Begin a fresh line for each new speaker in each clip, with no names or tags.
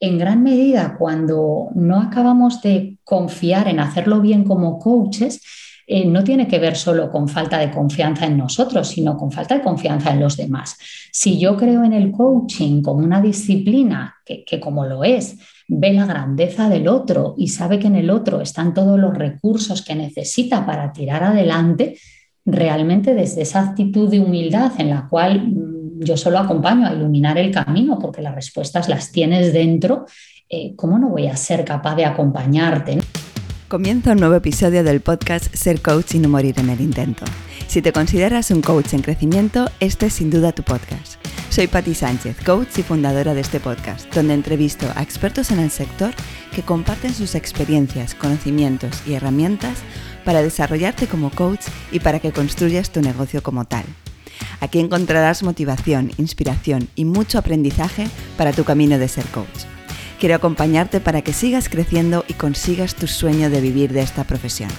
en gran medida cuando no acabamos de confiar en hacerlo bien como coaches, eh, no tiene que ver solo con falta de confianza en nosotros, sino con falta de confianza en los demás. Si yo creo en el coaching como una disciplina que, como lo es, ve la grandeza del otro y sabe que en el otro están todos los recursos que necesita para tirar adelante, realmente desde esa actitud de humildad en la cual yo solo acompaño a iluminar el camino porque las respuestas las tienes dentro, eh, ¿cómo no voy a ser capaz de acompañarte?
Comienza un nuevo episodio del podcast Ser Coach y no morir en el intento. Si te consideras un coach en crecimiento, este es sin duda tu podcast. Soy Patti Sánchez, coach y fundadora de este podcast, donde entrevisto a expertos en el sector que comparten sus experiencias, conocimientos y herramientas para desarrollarte como coach y para que construyas tu negocio como tal. Aquí encontrarás motivación, inspiración y mucho aprendizaje para tu camino de ser coach. Quiero acompañarte para que sigas creciendo y consigas tu sueño de vivir de esta profesión.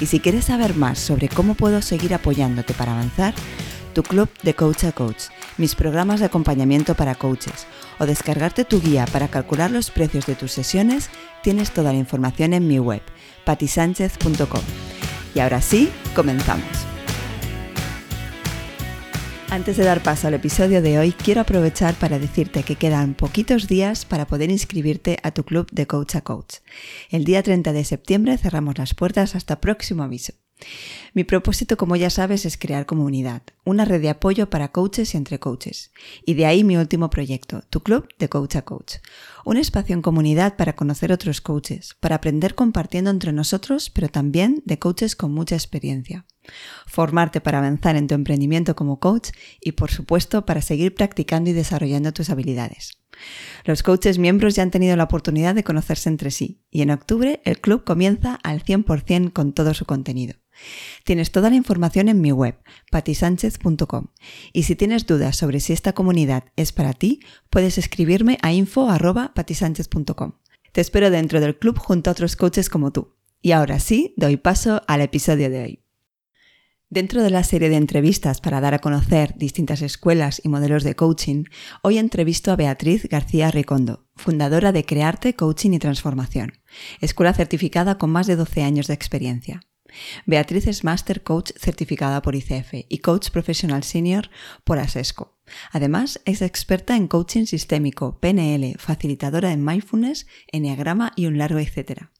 Y si quieres saber más sobre cómo puedo seguir apoyándote para avanzar, tu club de coach a coach, mis programas de acompañamiento para coaches o descargarte tu guía para calcular los precios de tus sesiones, tienes toda la información en mi web, patisánchez.com. Y ahora sí, comenzamos. Antes de dar paso al episodio de hoy, quiero aprovechar para decirte que quedan poquitos días para poder inscribirte a tu club de coach a coach. El día 30 de septiembre cerramos las puertas hasta próximo aviso. Mi propósito, como ya sabes, es crear comunidad, una red de apoyo para coaches y entre coaches. Y de ahí mi último proyecto, tu club de coach a coach. Un espacio en comunidad para conocer otros coaches, para aprender compartiendo entre nosotros, pero también de coaches con mucha experiencia. Formarte para avanzar en tu emprendimiento como coach y, por supuesto, para seguir practicando y desarrollando tus habilidades. Los coaches miembros ya han tenido la oportunidad de conocerse entre sí y en octubre el club comienza al 100% con todo su contenido. Tienes toda la información en mi web, patisánchez.com. Y si tienes dudas sobre si esta comunidad es para ti, puedes escribirme a info.patisánchez.com. Te espero dentro del club junto a otros coaches como tú. Y ahora sí, doy paso al episodio de hoy. Dentro de la serie de entrevistas para dar a conocer distintas escuelas y modelos de coaching, hoy entrevisto a Beatriz García Ricondo, fundadora de Crearte Coaching y Transformación, escuela certificada con más de 12 años de experiencia. Beatriz es Master Coach certificada por ICF y Coach Professional Senior por ASESCO. Además, es experta en coaching sistémico, PNL, facilitadora en mindfulness, enneagrama y un largo etcétera.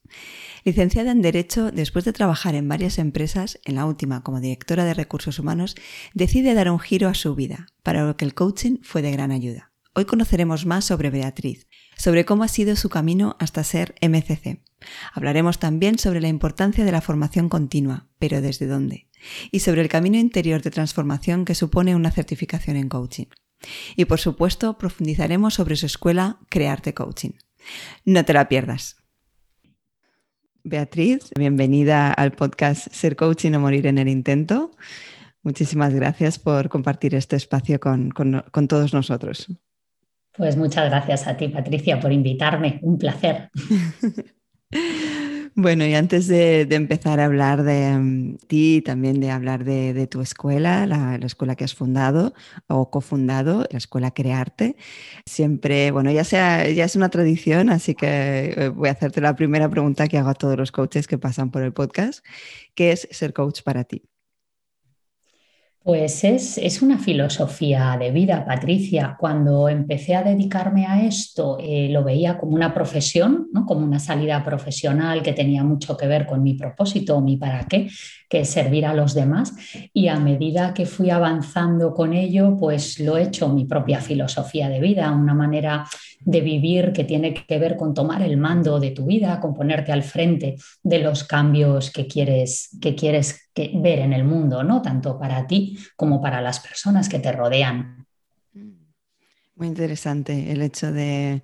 Licenciada en Derecho, después de trabajar en varias empresas, en la última como directora de recursos humanos, decide dar un giro a su vida, para lo que el coaching fue de gran ayuda. Hoy conoceremos más sobre Beatriz, sobre cómo ha sido su camino hasta ser MCC. Hablaremos también sobre la importancia de la formación continua, pero desde dónde, y sobre el camino interior de transformación que supone una certificación en coaching. Y por supuesto, profundizaremos sobre su escuela Crearte Coaching. No te la pierdas. Beatriz, bienvenida al podcast Ser Coach y no morir en el intento. Muchísimas gracias por compartir este espacio con, todos nosotros.
Pues muchas gracias a ti, Patricia, por invitarme. Un placer.
Bueno, y antes de, empezar a hablar de mm, ti, también de hablar de, tu escuela, la, escuela que has fundado o cofundado, la escuela Crearte, siempre, bueno, ya, sea, ya es una tradición, así que eh, voy a hacerte la primera pregunta que hago a todos los coaches que pasan por el podcast, ¿qué es ser coach para ti?
Pues es, una filosofía de vida, Patricia. Cuando empecé a dedicarme a esto, eh, lo veía como una profesión, ¿no? como una salida profesional que tenía mucho que ver con mi propósito o mi para qué, que servir a los demás. Y a medida que fui avanzando con ello, pues lo he hecho mi propia filosofía de vida, una manera de vivir que tiene que ver con tomar el mando de tu vida, con ponerte al frente de los cambios que quieres, que quieres ver en el mundo, ¿no? Tanto para ti como para las personas que te rodean.
Muy interesante el hecho de,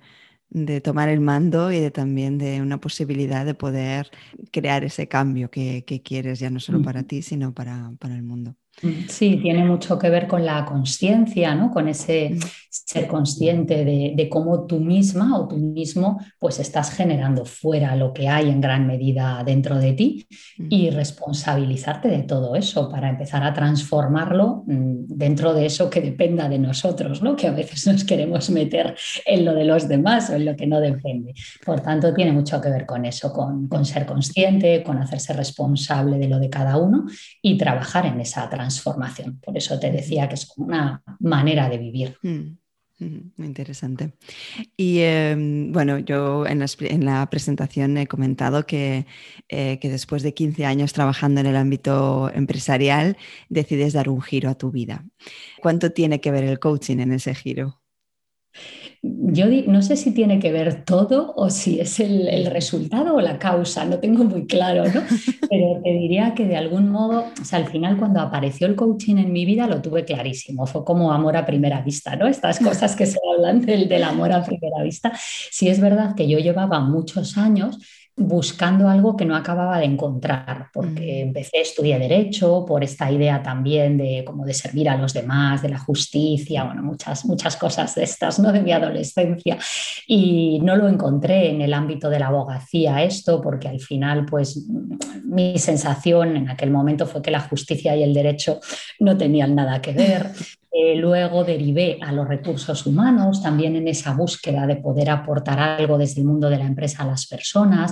tomar el mando y de también de una posibilidad de poder crear ese cambio que, quieres, ya no solo para ti, sino para, para el mundo.
Mm, sí, tiene mucho que ver con la conciencia, ¿no? Con ese mm. ser consciente de, cómo tú misma o tú mismo pues estás generando fuera lo que hay en gran medida dentro de ti mm. y responsabilizarte de todo eso para empezar a transformarlo dentro de eso que dependa de nosotros, ¿no? Que a veces nos queremos meter en lo de los demás o en lo que no depende. Por tanto, tiene mucho que ver con eso, con, con ser consciente, con hacerse responsable de lo de cada uno y trabajar en esa transformación transformación. Por eso te decía que es una manera de vivir. Mm,
mm, muy interesante. Y em, bueno, yo en la, presentación he comentado que, eh, que, después de 15 años trabajando en el ámbito empresarial, decides dar un giro a tu vida. ¿Cuánto tiene que ver el coaching en ese giro?
Yo no sé si tiene que ver todo o si es el, resultado o la causa, no tengo muy claro, ¿no? Pero te diría que de algún modo, o sea, al final cuando apareció el coaching en mi vida lo tuve clarísimo, fue como amor a primera vista, ¿no? Estas cosas que se hablan del, del amor a primera vista. Sí es verdad que yo llevaba muchos años buscando algo que no acababa de encontrar, porque mm. empecé, estudiar Derecho por esta idea también de como de servir a los demás, de la justicia, bueno, muchas, muchas cosas de estas, ¿no? De mi adolescencia. Y no lo encontré en el ámbito de la abogacía esto, porque al final, pues, mi sensación en aquel momento fue que la justicia y el derecho no tenían nada que ver. Eh, luego derivé a los recursos humanos, también en esa búsqueda de poder aportar algo desde el mundo de la empresa a las personas.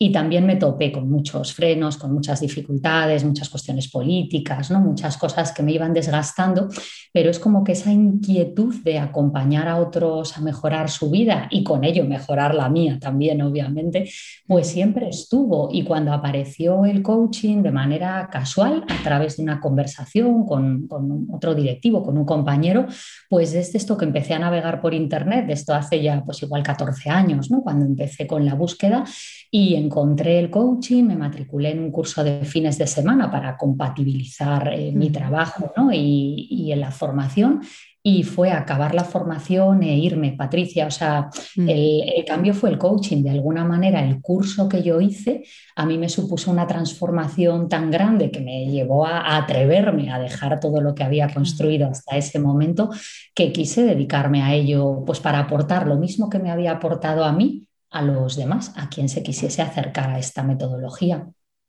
Y también me topé con muchos frenos, con muchas dificultades, muchas cuestiones políticas, ¿no? muchas cosas que me iban desgastando, pero es como que esa inquietud de acompañar a otros a mejorar su vida y con ello mejorar la mía también, obviamente, pues siempre estuvo. Y cuando apareció el coaching de manera casual, a través de una conversación con, con otro directivo, con un compañero, pues desde esto que empecé a navegar por Internet, de esto hace ya pues igual 14 años, ¿no? cuando empecé con la búsqueda y encontré el coaching, me matriculé en un curso de fines de semana para compatibilizar eh, mi trabajo y, y, en la formación y fue acabar la formación e irme, Patricia. O sea, mm. el, cambio fue el coaching. De alguna manera, el curso que yo hice a mí me supuso una transformación tan grande que me llevó a, atreverme a dejar todo lo que había construido hasta ese momento que quise dedicarme a ello, pues para aportar lo mismo que me había aportado a mí a los demás, a quien se quisiese acercar a esta metodología.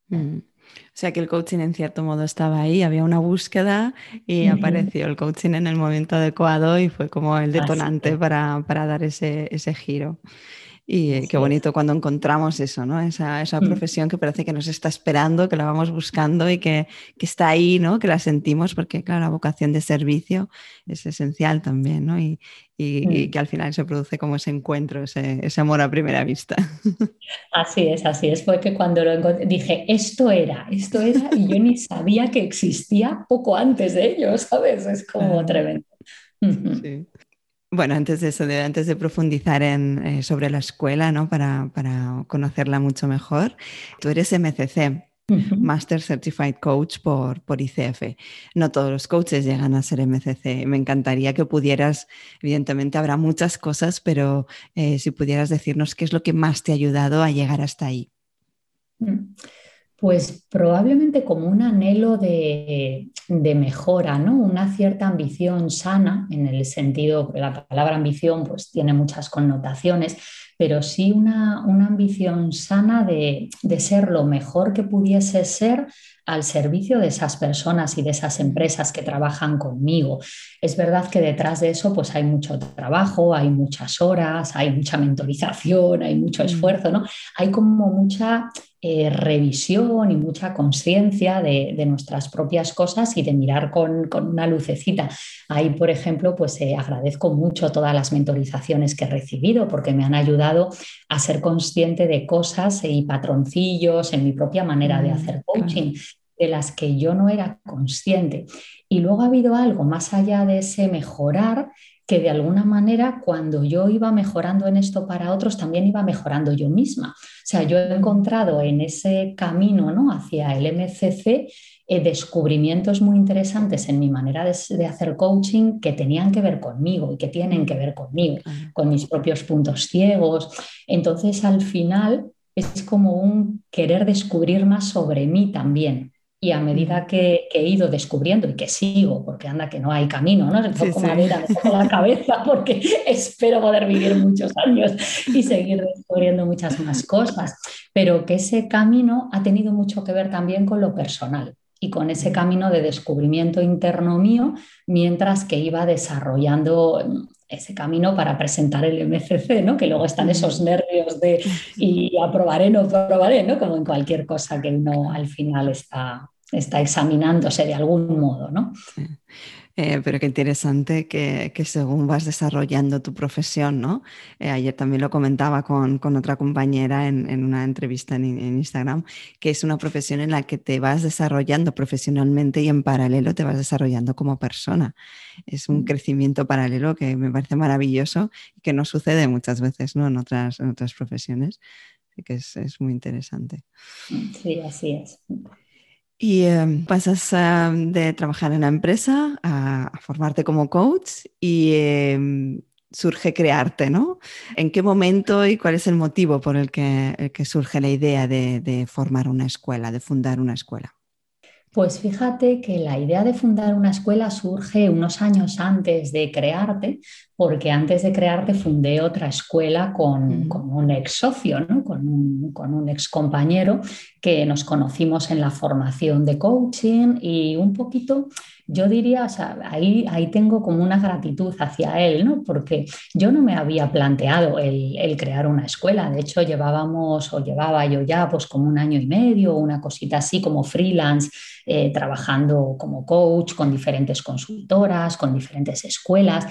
Mm. O sea que el coaching en cierto modo estaba ahí, había una búsqueda y apareció el coaching en el momento adecuado y fue como el detonante para, dar ese, ese giro. Y qué bonito cuando encontramos eso, ¿no? Esa, esa, mm. profesión que parece que nos está esperando, que la vamos buscando y que, que, está ahí, ¿no? Que la sentimos, porque claro, la vocación de servicio es esencial también, ¿no? Y, y, mm. que al final se produce como ese encuentro, ese, ese, amor a primera vista.
Así es, así es. Fue que cuando lo encontré, dije, esto era, esto era, y yo ni sabía que existía poco antes de ello, ¿sabes? Es como tremendo. Sí.
Bueno, antes de eso, antes de profundizar en, eh, sobre la escuela, ¿no? Para, para, conocerla mucho mejor, tú eres MCC, Master Certified Coach por, por ICF. No todos los coaches llegan a ser MCC. Me encantaría que pudieras, evidentemente habrá muchas cosas, pero eh, si pudieras decirnos qué es lo que más te ha ayudado a llegar hasta ahí.
Mm. Pues probablemente como un anhelo de, mejora, ¿no? Una cierta ambición sana, en el sentido, que la palabra ambición pues tiene muchas connotaciones, pero sí una, ambición sana de, de, ser lo mejor que pudiese ser al servicio de esas personas y de esas empresas que trabajan conmigo. Es verdad que detrás de eso pues hay mucho trabajo, hay muchas horas, hay mucha mentorización, hay mucho mm. esfuerzo, ¿no? Hay como mucha eh, revisión y mucha conciencia de, nuestras propias cosas y de mirar con, una lucecita. Ahí, por ejemplo, pues eh, agradezco mucho todas las mentorizaciones que he recibido porque me han ayudado a ser consciente de cosas y patroncillos en mi propia manera de mm, hacer coaching. de las que yo no era consciente. Y luego ha habido algo más allá de ese mejorar que de alguna manera cuando yo iba mejorando en esto para otros, también iba mejorando yo misma. O sea, yo he encontrado en ese camino ¿no? hacia el MCC eh, descubrimientos muy interesantes en mi manera de, hacer coaching que tenían que ver conmigo y que tienen que ver conmigo, con mis propios puntos ciegos. Entonces, al final, es como un querer descubrir más sobre mí también. Y a medida que, he ido descubriendo y que sigo, porque anda que no hay camino, ¿no? Se toco madera, me toco la cabeza porque espero poder vivir muchos años y seguir descubriendo muchas más cosas, pero que ese camino ha tenido mucho que ver también con lo personal y con ese camino de descubrimiento interno mío mientras que iba desarrollando ese camino para presentar el MCC, ¿no? que luego están esos nervios de y aprobaré, no aprobaré, ¿no? como en cualquier cosa que uno al final está, está examinándose de algún modo. ¿no?
Eh, pero qué interesante que, según vas desarrollando tu profesión, ¿no? Eh, ayer también lo comentaba con, otra compañera en, una entrevista en, Instagram, que es una profesión en la que te vas desarrollando profesionalmente y en paralelo te vas desarrollando como persona. Es un mm. crecimiento paralelo que me parece maravilloso y que no sucede muchas veces, ¿no? En otras, en otras profesiones. Así que es, es muy interesante.
Sí, así es.
Y em, pasas de trabajar en la empresa a, formarte como coach y em, surge crearte, ¿no? ¿En qué momento y cuál es el motivo por el que, surge la idea de formar una escuela, de fundar una escuela?
Pues fíjate que la idea de fundar una escuela surge unos años antes de crearte, porque antes de crearte fundé otra escuela con, un ex socio, con, un, con un ex compañero que nos conocimos en la formación de coaching y un poquito yo diría, ahí, ahí tengo como una gratitud hacia él, ¿no? Porque yo no me había planteado el, crear una escuela, de hecho llevábamos o llevaba yo ya pues como un año y medio, una cosita así como freelance, eh, trabajando como coach con diferentes consultoras, con diferentes escuelas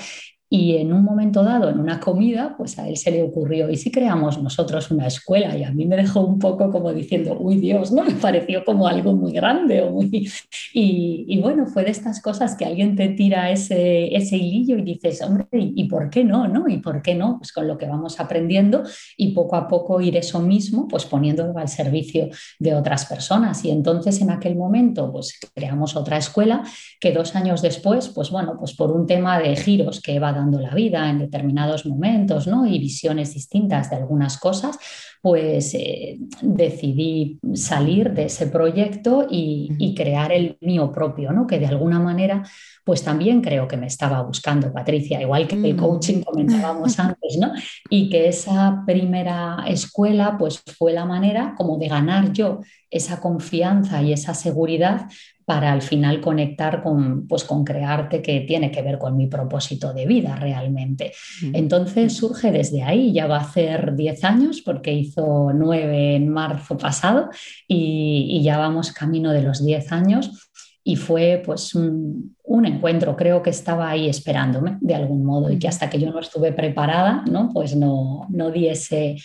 y en un momento dado, en una comida, pues a él se le ocurrió, ¿y si creamos nosotros una escuela? Y a mí me dejó un poco como diciendo, uy Dios, ¿no? Me pareció como algo muy grande o muy... Y, bueno, fue de estas cosas que alguien te tira ese, ese hilillo y dices, hombre, ¿y, por qué no? ¿no? ¿Y por qué no? Pues con lo que vamos aprendiendo y poco a poco ir eso mismo, pues poniéndolo al servicio de otras personas. Y entonces en aquel momento, pues creamos otra escuela que dos años después, pues bueno, pues por un tema de giros que va dando la vida en determinados momentos ¿no? y visiones distintas de algunas cosas, pues eh, decidí salir de ese proyecto y, crear el mío propio, ¿no? que de alguna manera pues también creo que me estaba buscando Patricia, igual que el mm. coaching comentábamos antes, ¿no? y que esa primera escuela pues fue la manera como de ganar yo esa confianza y esa seguridad para al final conectar con, pues, con crearte que tiene que ver con mi propósito de vida realmente. Entonces surge desde ahí, ya va a ser 10 años porque hizo 9 en marzo pasado y, y ya vamos camino de los 10 años y fue pues un, encuentro, creo que estaba ahí esperándome de algún modo y que hasta que yo no estuve preparada, ¿no? pues no, no di ese,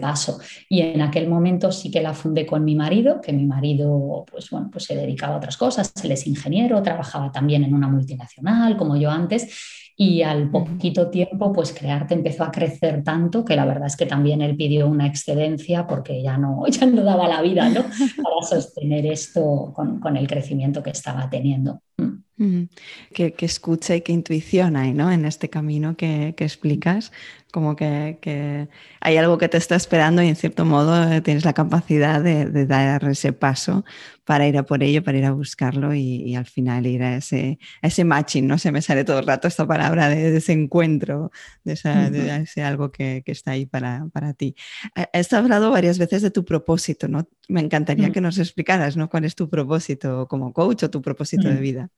paso. Y en aquel momento sí que la fundé con mi marido, que mi marido pues, bueno, pues se dedicaba a otras cosas, él es ingeniero, trabajaba también en una multinacional como yo antes y al poquito tiempo pues Crearte empezó a crecer tanto que la verdad es que también él pidió una excedencia porque ya no, ya no daba la vida ¿no? para sostener esto con, con el crecimiento que estaba teniendo. Mm.
Que, escucha y que intuición hay ¿no? en este camino que, explicas, como que, hay algo que te está esperando y en cierto modo eh, tienes la capacidad de, dar ese paso para ir a por ello, para ir a buscarlo y, al final ir a ese, ese matching, ¿no? Se me sale todo el rato esta palabra de, ese encuentro, de, ese algo que, está ahí para, ti. Has hablado varias veces de tu propósito, ¿no? Me encantaría mm. que nos explicaras, ¿no? ¿Cuál es tu propósito como coach o tu propósito de mm. vida?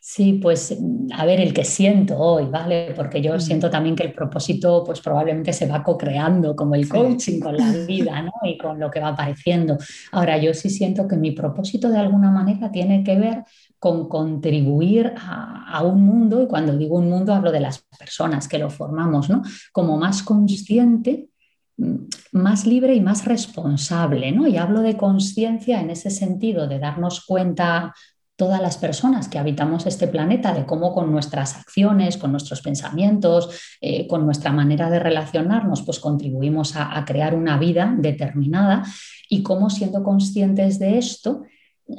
Sí, pues a ver, el que siento hoy, ¿vale? Porque yo siento también que el propósito pues probablemente se va co-creando como el coaching con la vida, ¿no? Y con lo que va apareciendo. Ahora, yo sí siento que mi propósito de alguna manera tiene que ver con contribuir a, un mundo, y cuando digo un mundo hablo de las personas que lo formamos, ¿no? Como más consciente mm, más libre y más responsable, ¿no? Y hablo de conciencia en ese sentido, de darnos cuenta todas las personas que habitamos este planeta, de cómo con nuestras acciones, con nuestros pensamientos, eh, con nuestra manera de relacionarnos, pues contribuimos a, crear una vida determinada. Y cómo siendo conscientes de esto,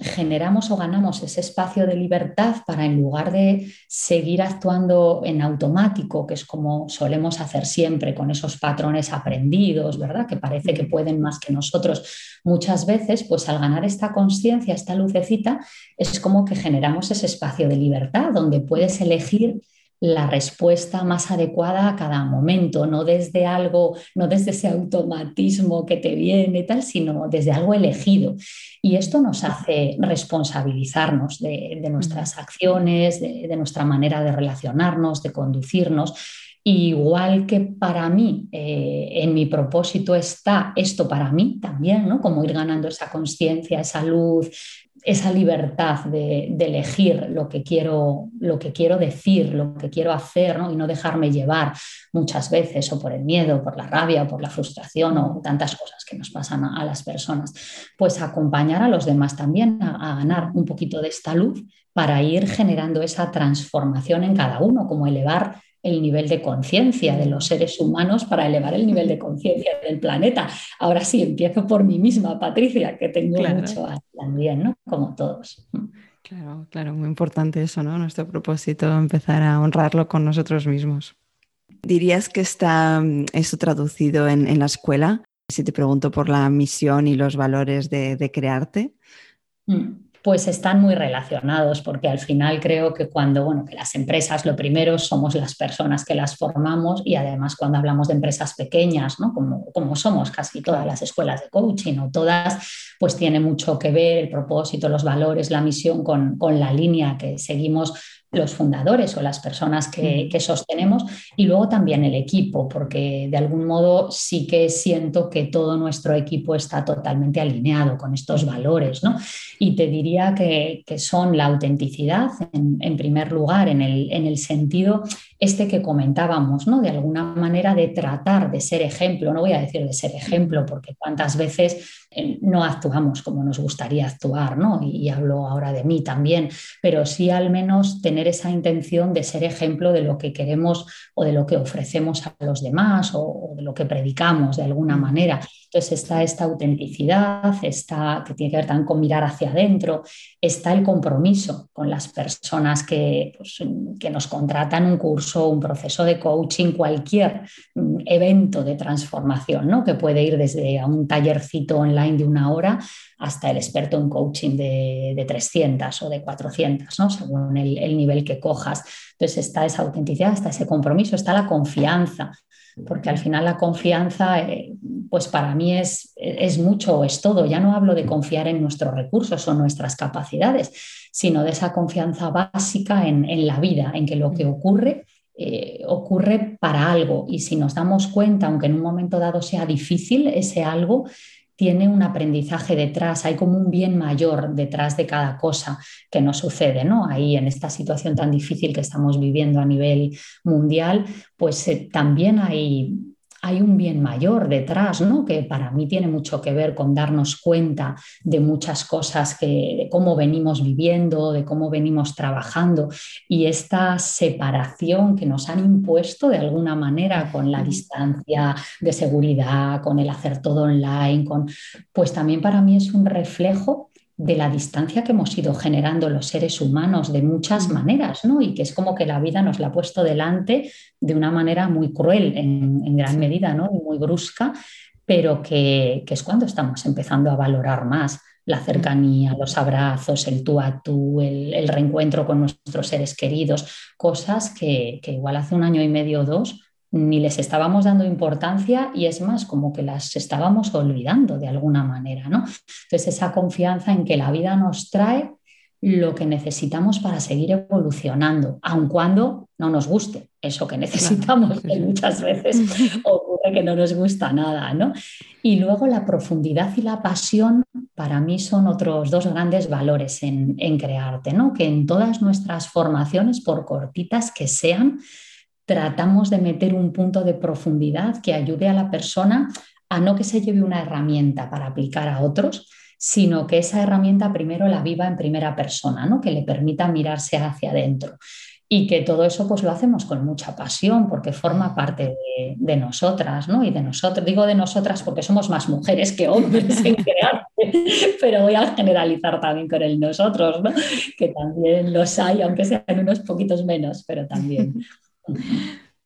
generamos o ganamos ese espacio de libertad para en lugar de seguir actuando en automático, que es como solemos hacer siempre con esos patrones aprendidos, ¿verdad? Que parece que pueden más que nosotros muchas veces, pues al ganar esta conciencia, esta lucecita, es como que generamos ese espacio de libertad donde puedes elegir la respuesta más adecuada a cada momento, no desde algo, no desde ese automatismo que te viene tal, sino desde algo elegido. Y esto nos hace responsabilizarnos de, nuestras acciones, de, nuestra manera de relacionarnos, de conducirnos. Igual que para mí, eh, en mi propósito está esto para mí también, ¿no? Como ir ganando esa conciencia, esa luz, esa libertad de, elegir lo que, quiero, lo que quiero decir, lo que quiero hacer, y no dejarme llevar muchas veces o por el miedo, por la rabia, o por la frustración o tantas cosas que nos pasan a, las personas, pues acompañar a los demás también a, ganar un poquito de esta luz para ir generando esa transformación en cada uno, como elevar el nivel de conciencia de los seres humanos para elevar el nivel de conciencia del planeta. Ahora sí, empiezo por mí misma, Patricia, que tengo mucho también, ¿no? Como todos.
Claro, claro, muy importante eso, ¿no? Nuestro propósito, empezar a honrarlo con nosotros mismos. ¿Dirías que está mm, esto traducido en, la escuela? Si te pregunto por la misión y los valores de, crearte.
Mm pues están muy relacionados, porque al final creo que cuando, bueno, que las empresas, lo primero somos las personas que las formamos y además cuando hablamos de empresas pequeñas, ¿no? como, como somos casi todas las escuelas de coaching o todas, pues tiene mucho que ver el propósito, los valores, la misión con, con la línea que seguimos los fundadores o las personas que, sostenemos y luego también el equipo, porque de algún modo sí que siento que todo nuestro equipo está totalmente alineado con estos valores, ¿no? Y te diría que, son la autenticidad, en, primer lugar, en el, en el, sentido este que comentábamos, ¿no? De alguna manera de tratar de ser ejemplo, no voy a decir de ser ejemplo, porque cuántas veces eh, no actuamos como nos gustaría actuar, ¿no? Y, hablo ahora de mí también, pero sí al menos tener esa intención de ser ejemplo de lo que queremos o de lo que ofrecemos a los demás o, de lo que predicamos de alguna mm. manera. Entonces está esta autenticidad, está, que tiene que ver también con mirar hacia adentro, está el compromiso con las personas que, pues, que nos contratan un curso, un proceso de coaching, cualquier mm, evento de transformación, ¿no? que puede ir desde a un tallercito online de una hora hasta el experto en coaching de, 300 o de 400, ¿no? según el, nivel que cojas. Entonces está esa autenticidad, está ese compromiso, está la confianza, porque al final la confianza, eh, pues para mí es, es mucho o es todo. Ya no hablo de confiar en nuestros recursos o nuestras capacidades, sino de esa confianza básica en, en la vida, en que lo que ocurre eh, ocurre para algo y si nos damos cuenta, aunque en un momento dado sea difícil, ese algo tiene un aprendizaje detrás, hay como un bien mayor detrás de cada cosa que nos sucede, ¿no? Ahí en esta situación tan difícil que estamos viviendo a nivel mundial, pues eh, también hay hay un bien mayor detrás, ¿no? que para mí tiene mucho que ver con darnos cuenta de muchas cosas, que, de cómo venimos viviendo, de cómo venimos trabajando y esta separación que nos han impuesto de alguna manera con la distancia de seguridad, con el hacer todo online, con, pues también para mí es un reflejo de la distancia que hemos ido generando los seres humanos de muchas maneras, ¿no? Y que es como que la vida nos la ha puesto delante de una manera muy cruel en, gran medida, ¿no? Y muy brusca, pero que, es cuando estamos empezando a valorar más la cercanía, los abrazos, el tú a tú, el, reencuentro con nuestros seres queridos, cosas que, que igual hace un año y medio o dos ni les estábamos dando importancia y es más como que las estábamos olvidando de alguna manera, ¿no? Entonces esa confianza en que la vida nos trae lo que necesitamos para seguir evolucionando, aun cuando no nos guste eso que necesitamos, que muchas veces ocurre que no nos gusta nada, ¿no? Y luego la profundidad y la pasión para mí son otros dos grandes valores en, en crearte, ¿no? Que en todas nuestras formaciones, por cortitas que sean, tratamos de meter un punto de profundidad que ayude a la persona a no que se lleve una herramienta para aplicar a otros, sino que esa herramienta primero la viva en primera persona, ¿no? que le permita mirarse hacia adentro. y que todo eso pues lo hacemos con mucha pasión porque forma parte de, nosotras, ¿no? Y de nosotros, digo de nosotras porque somos más mujeres que hombres en crear, pero voy a generalizar también con el nosotros, ¿no? Que también los hay, aunque sean unos poquitos menos, pero también.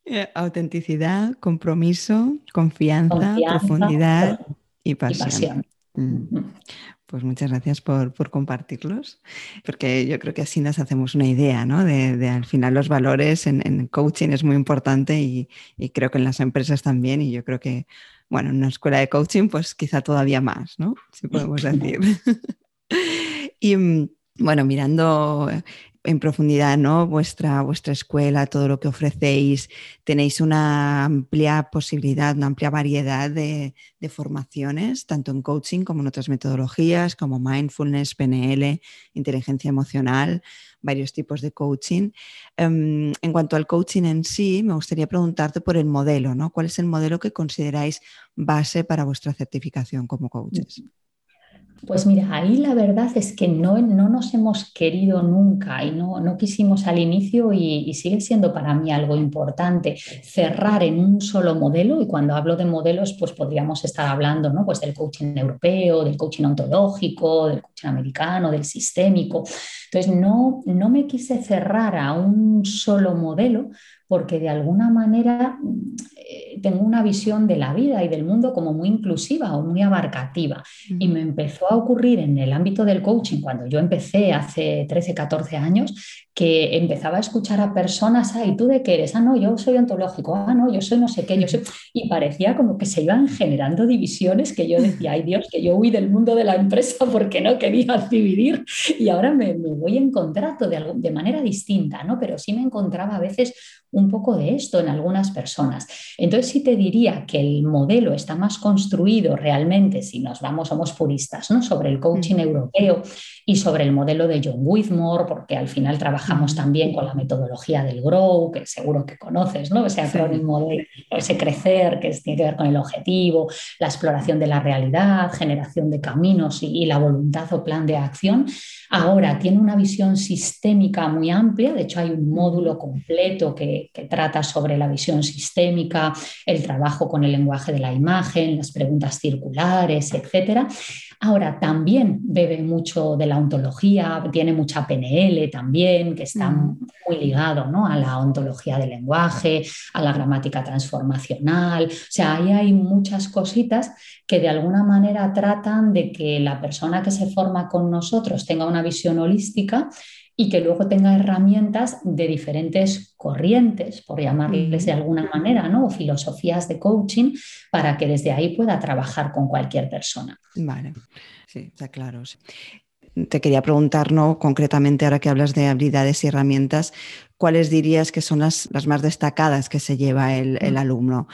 Eh, autenticidad, compromiso, confianza, profundidad y pasión. Mm. Mm. Pues muchas gracias por, compartirlos, porque yo creo que así nos hacemos una idea, ¿no? De, al final los valores en, coaching es muy importante y, creo que en las empresas también, y yo creo que, bueno, en una escuela de coaching, pues quizá todavía más, ¿no? Si podemos decir. y mm, bueno, mirando en profundidad ¿no? vuestra, vuestra escuela, todo lo que ofrecéis. Tenéis una amplia posibilidad, una amplia variedad de, formaciones, tanto en coaching como en otras metodologías, como mindfulness, PNL, inteligencia emocional, varios tipos de coaching. Em, en cuanto al coaching en sí, me gustaría preguntarte por el modelo, ¿no? ¿Cuál es el modelo que consideráis base para vuestra certificación como coaches?
Pues mira, ahí la verdad es que no, no nos hemos querido nunca y no, no quisimos al inicio y, sigue siendo para mí algo importante cerrar en un solo modelo y cuando hablo de modelos pues podríamos estar hablando ¿no? pues del coaching europeo, del coaching ontológico, del coaching americano, del sistémico. Entonces no, no me quise cerrar a un solo modelo porque de alguna manera eh, tengo una visión de la vida y del mundo como muy inclusiva o muy abarcativa. Y me empezó a ocurrir en el ámbito del coaching, cuando yo empecé hace 13, 14 años, que empezaba a escuchar a personas, ay, ¿tú de qué eres? Ah, no, yo soy ontológico, ah, no, yo soy no sé qué, yo soy... Y parecía como que se iban generando divisiones que yo decía, ay Dios, que yo huí del mundo de la empresa porque no quería dividir y ahora me, voy en contrato de, de manera distinta, ¿no? Pero sí me encontraba a veces un poco de esto en algunas personas. Entonces sí te diría que el modelo está más construido realmente, si nos vamos, somos puristas, ¿no? sobre el coaching europeo y sobre el modelo de John Whitmore, porque al final trabajamos también con la metodología del Grow, que seguro que conoces, ¿no? ese acrónimo de ese crecer que tiene que ver con el objetivo, la exploración de la realidad, generación de caminos y, y la voluntad o plan de acción. Ahora tiene una visión sistémica muy amplia, de hecho hay un módulo completo que, que trata sobre la visión sistémica, el trabajo con el lenguaje de la imagen, las preguntas circulares, etc. Ahora también bebe mucho de la ontología, tiene mucha PNL también, que está mm. muy ligado ¿no? a la ontología del lenguaje, a la gramática transformacional. O sea, ahí hay muchas cositas que de alguna manera tratan de que la persona que se forma con nosotros tenga una visión holística y que luego tenga herramientas de diferentes corrientes, por llamarles de alguna manera, ¿no? o filosofías de coaching, para que desde ahí pueda trabajar con cualquier persona.
Vale, sí, está claro. Te quería preguntar, ¿no? concretamente, ahora que hablas de habilidades y herramientas, ¿cuáles dirías que son las, más destacadas que se lleva el, el alumno?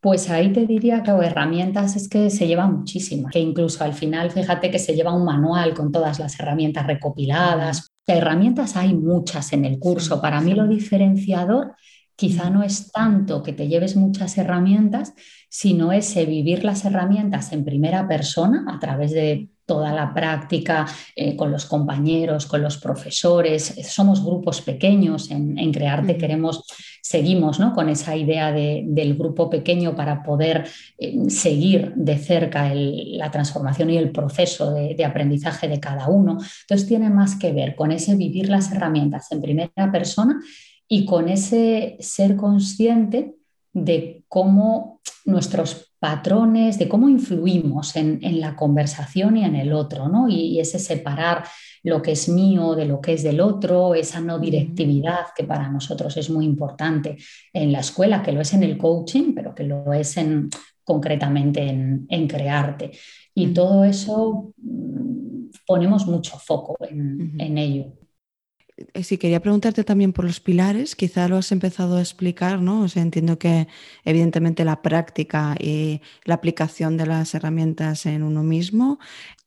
Pues ahí te diría que herramientas es que se llevan muchísimas, que incluso al final, fíjate que se lleva un manual con todas las herramientas recopiladas, herramientas hay muchas en el curso. Para mí lo diferenciador quizá no es tanto que te lleves muchas herramientas, sino ese vivir las herramientas en primera persona a través de toda la práctica eh, con los compañeros, con los profesores. Somos grupos pequeños en, Crearte, queremos, seguimos ¿no? con esa idea del grupo pequeño para poder eh, seguir de cerca la transformación y el proceso de, de aprendizaje de cada uno. Entonces tiene más que ver con ese vivir las herramientas en primera persona y con ese ser consciente de cómo nuestros patrones, de cómo influimos en, la conversación y en el otro, ¿no? Y, ese separar lo que es mío de lo que es del otro, esa no directividad que para nosotros es muy importante en la escuela, que lo es en el coaching, pero que lo es en, concretamente en, crearte. Y todo eso mm, ponemos mucho foco en ello.
Eh, sí, quería preguntarte también por los pilares, quizá lo has empezado a explicar, ¿no? O sea, entiendo que evidentemente la práctica y la aplicación de las herramientas en uno mismo,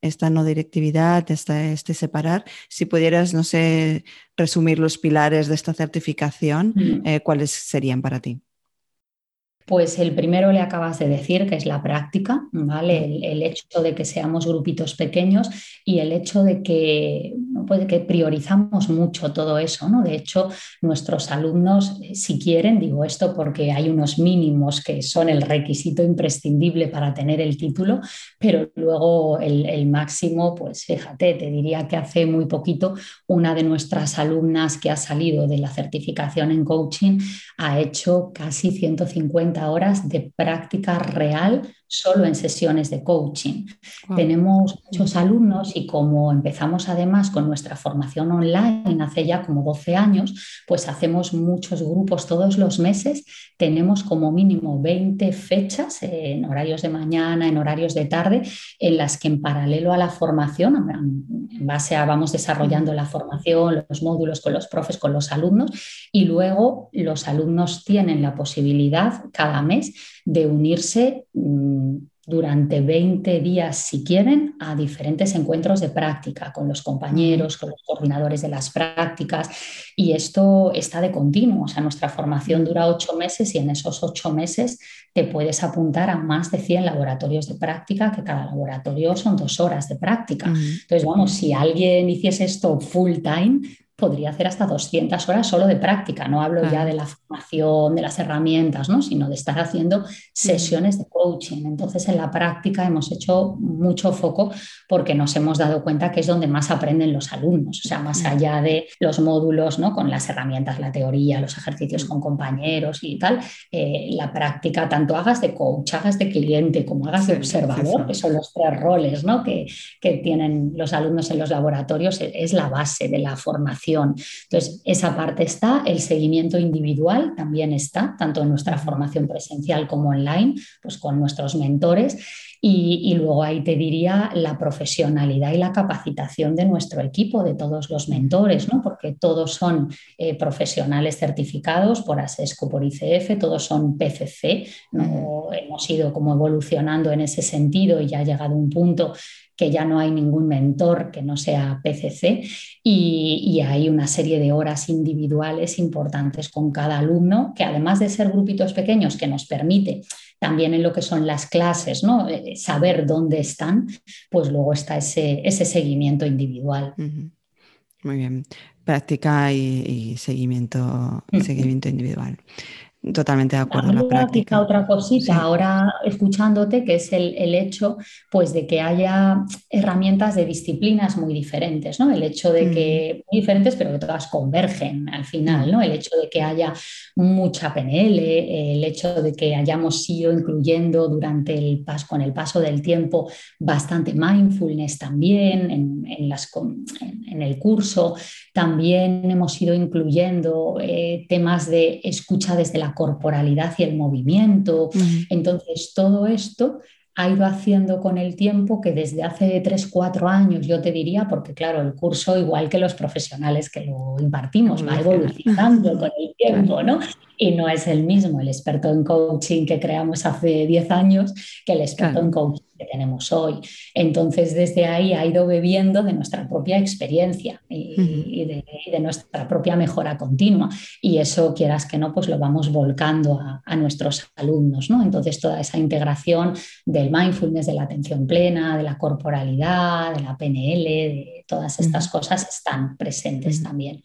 esta no directividad, este separar, si pudieras, no sé, resumir los pilares de esta certificación, mm. eh, ¿cuáles serían para ti?
Pues el primero le acabas de decir, que es la práctica, ¿vale? El, hecho de que seamos grupitos pequeños y el hecho de que, pues, que priorizamos mucho todo eso, ¿no? De hecho, nuestros alumnos, eh, si quieren, digo esto porque hay unos mínimos que son el requisito imprescindible para tener el título, pero luego el, el máximo, pues fíjate, te diría que hace muy poquito una de nuestras alumnas que ha salido de la certificación en coaching ha hecho casi 150 horas de práctica real solo en sesiones de coaching. Tenemos muchos alumnos y como empezamos además con nuestra formación online hace ya como 12 años, pues hacemos muchos grupos todos los meses. Tenemos como mínimo 20 fechas en horarios de mañana, en horarios de tarde, en las que en paralelo a la formación, en base a vamos desarrollando la formación, los módulos con los profes, con los alumnos, y luego los alumnos tienen la posibilidad cada mes de unirse mm, durante 20 días, si quieren, a diferentes encuentros de práctica con los compañeros, con los coordinadores de las prácticas. Y esto está de continuo. O sea, nuestra formación dura ocho meses y en esos ocho meses te puedes apuntar a más de 100 laboratorios de práctica, que cada laboratorio son dos horas de práctica. Entonces, vamos, si alguien hiciese esto full time, podría hacer hasta 200 horas solo de práctica. No hablo ya de la formación, de las herramientas, ¿no? sino de estar haciendo sesiones de coaching. Entonces, en la práctica hemos hecho mucho foco porque nos hemos dado cuenta que es donde más aprenden los alumnos. O sea, más allá de los módulos, ¿no? con las herramientas, la teoría, los ejercicios con compañeros y tal, eh, la práctica, tanto hagas de coach, hagas de cliente, como hagas de observador, que son los tres roles ¿no? que, que tienen los alumnos en los laboratorios, es la base de la formación entonces, esa parte está, el seguimiento individual también está, tanto en nuestra formación presencial como online, pues con nuestros mentores. Y, luego ahí te diría la profesionalidad y la capacitación de nuestro equipo, de todos los mentores, ¿no? porque todos son eh, profesionales certificados por ASESCO, por ICF, todos son PCC. ¿no? Hemos ido como evolucionando en ese sentido y ya ha llegado un punto que ya no hay ningún mentor que no sea PCC y, hay una serie de horas individuales importantes con cada alumno, que además de ser grupitos pequeños que nos permite también en lo que son las clases, ¿no? Eh, saber dónde están, pues luego está ese, ese seguimiento individual.
Muy bien, práctica y, seguimiento, seguimiento individual. Totalmente de acuerdo.
La práctica. otra cosita ahora escuchándote, que es el, hecho pues, de que haya herramientas de disciplinas muy diferentes, ¿no? El hecho de que, muy diferentes, pero que todas convergen al final, ¿no? El hecho de que haya mucha PNL, el hecho de que hayamos ido incluyendo durante el paso, con el paso del tiempo bastante mindfulness también en, las, en, el curso, también hemos ido incluyendo eh, temas de escucha desde la corporalidad y el movimiento. Entonces, todo esto ha ido haciendo con el tiempo que desde hace 3, 4 años, yo te diría, porque claro, el curso, igual que los profesionales que lo impartimos, va evolucionando con el tiempo, ¿no? Y no es el mismo el experto en coaching que creamos hace 10 años que el experto en coaching que tenemos hoy. Entonces, desde ahí ha ido bebiendo de nuestra propia experiencia y, de, nuestra propia mejora continua. Y eso, quieras que no, pues lo vamos volcando a, nuestros alumnos. ¿no? Entonces, toda esa integración del mindfulness, de la atención plena, de la corporalidad, de la PNL, de todas estas cosas están presentes también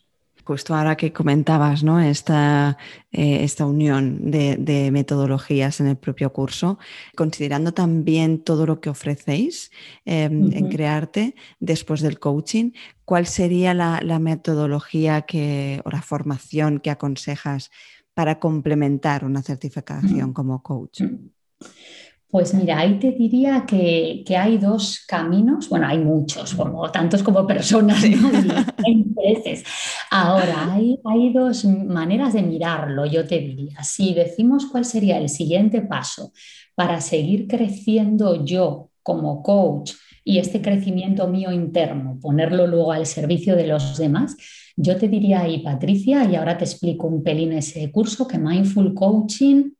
justo ahora que comentabas ¿no? esta, eh, esta unión de, metodologías en el propio curso, considerando también todo lo que ofrecéis em, en Crearte después del coaching, ¿cuál sería la, metodología que, o la formación que aconsejas para complementar una certificación como coach?
Pues mira, ahí te diría que, hay dos caminos, bueno, hay muchos, como, tantos como personas, ¿no? Ahora, hay, hay dos maneras de mirarlo, yo te diría. Si decimos cuál sería el siguiente paso para seguir creciendo yo como coach y este crecimiento mío interno, ponerlo luego al servicio de los demás, yo te diría ahí, Patricia, y ahora te explico un pelín ese curso, que Mindful Coaching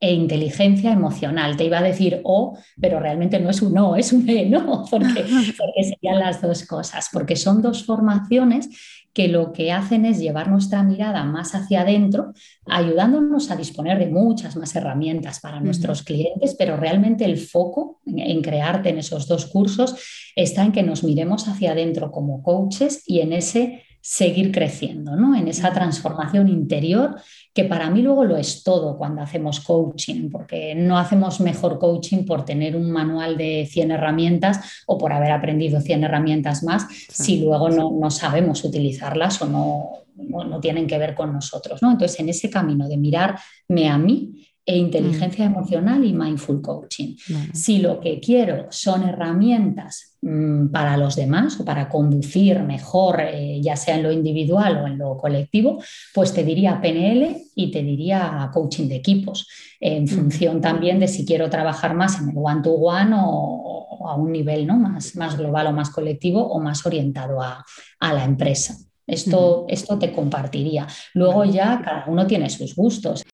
e inteligencia emocional. Te iba a decir O, pero realmente no es un O, es un E, ¿no? Porque, porque serían las dos cosas, porque son dos formaciones que lo que hacen es llevar nuestra mirada más hacia adentro, ayudándonos a disponer de muchas más herramientas para nuestros clientes, pero realmente el foco en, crearte en esos dos cursos está en que nos miremos hacia adentro como coaches y en ese seguir creciendo, ¿no? En esa transformación interior que para mí luego lo es todo cuando hacemos coaching, porque no hacemos mejor coaching por tener un manual de 100 herramientas o por haber aprendido 100 herramientas más, si luego no, sabemos utilizarlas o no, no, tienen que ver con nosotros, ¿no? Entonces, en ese camino de mirarme a mí, e inteligencia mm. emocional y mindful coaching. Si lo que quiero son herramientas mm, para los demás o para conducir mejor, eh, ya sea en lo individual o en lo colectivo, pues te diría PNL y te diría coaching de equipos, en mm. función también de si quiero trabajar más en el one-to-one o, a un nivel ¿no? más, más global o más colectivo o más orientado a, la empresa. Esto, esto, te compartiría. Luego ya cada uno tiene sus gustos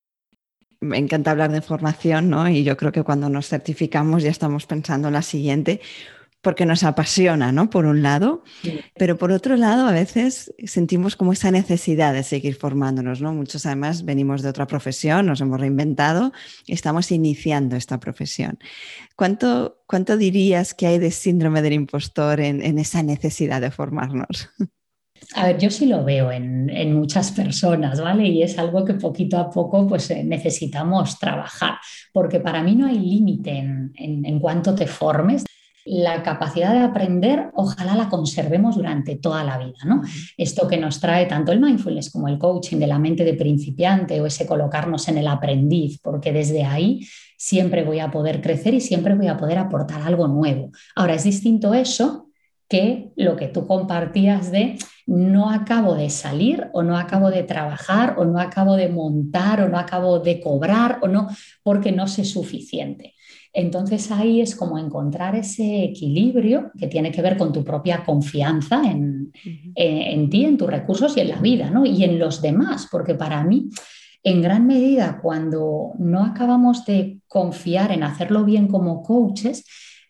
me encanta hablar de formación, ¿no? Y yo creo que cuando nos certificamos ya estamos pensando en la siguiente, porque nos apasiona, ¿no? Por un lado, pero por otro lado a veces sentimos como esa necesidad de seguir formándonos, ¿no? Muchos además venimos de otra profesión, nos hemos reinventado, estamos iniciando esta profesión. ¿Cuánto, cuánto dirías que hay de síndrome del impostor en, en esa necesidad de formarnos?
A ver, yo sí lo veo en, muchas personas, ¿vale? Y es algo que poquito a poco pues eh, necesitamos trabajar, porque para mí no hay límite en, en, cuanto te formes. La capacidad de aprender, ojalá la conservemos durante toda la vida, ¿no? Esto que nos trae tanto el mindfulness como el coaching de la mente de principiante o ese colocarnos en el aprendiz, porque desde ahí siempre voy a poder crecer y siempre voy a poder aportar algo nuevo. Ahora, es distinto eso que lo que tú compartías de no acabo de salir o no acabo de trabajar o no acabo de montar o no acabo de cobrar o no, porque no sé suficiente. Entonces ahí es como encontrar ese equilibrio que tiene que ver con tu propia confianza en, ti, en tus recursos y en la vida, ¿no? Y en los demás, porque para mí, en gran medida, cuando no acabamos de confiar en hacerlo bien como coaches,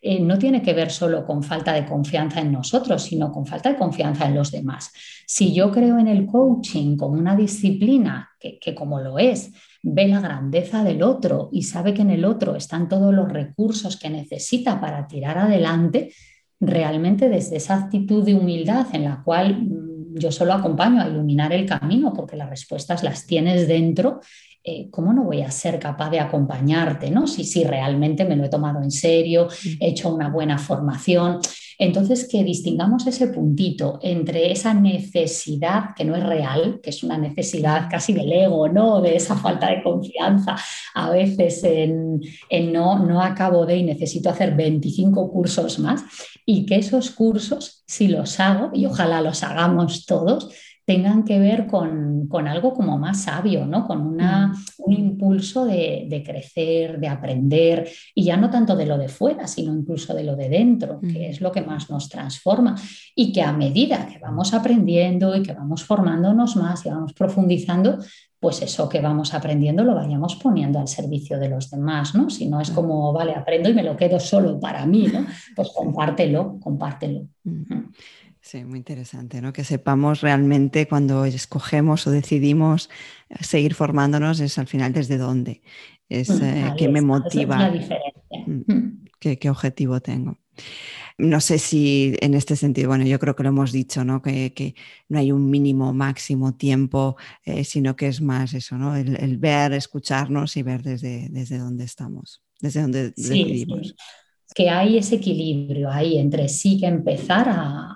eh, no tiene que ver solo con falta de confianza en nosotros, sino con falta de confianza en los demás. Si yo creo en el coaching como una disciplina que, que como lo es, ve la grandeza del otro y sabe que en el otro están todos los recursos que necesita para tirar adelante, realmente desde esa actitud de humildad en la cual mm, yo solo acompaño a iluminar el camino porque las respuestas las tienes dentro eh, ¿cómo no voy a ser capaz de acompañarte? ¿no? Si, si realmente me lo he tomado en serio, he hecho una buena formación. Entonces, que distingamos ese puntito entre esa necesidad que no es real, que es una necesidad casi del ego, ¿no? De esa falta de confianza, a veces en, en no, no acabo de y necesito hacer 25 cursos más, y que esos cursos, si los hago, y ojalá los hagamos todos, tengan que ver con, algo como más sabio, ¿no? con una, mm. un impulso de, crecer, de aprender, y ya no tanto de lo de fuera, sino incluso de lo de dentro, que mm. es lo que más nos transforma, y que a medida que vamos aprendiendo y que vamos formándonos más y vamos profundizando, pues eso que vamos aprendiendo lo vayamos poniendo al servicio de los demás, ¿no? Si no es como, vale, aprendo y me lo quedo solo para mí, ¿no? Pues compártelo, compártelo.
Sí, muy interesante, ¿no? Que sepamos realmente cuando escogemos o decidimos seguir formándonos es al final desde dónde, es mm, eh, qué me motiva, mm, mm. qué, objetivo tengo. No sé si en este sentido, bueno, yo creo que lo hemos dicho, ¿no? Que, no hay un mínimo, máximo tiempo, eh, sino que es más eso, ¿no? El, ver, escucharnos y ver desde, desde dónde estamos, desde dónde decidimos
que hay ese equilibrio ahí entre sí que empezar a,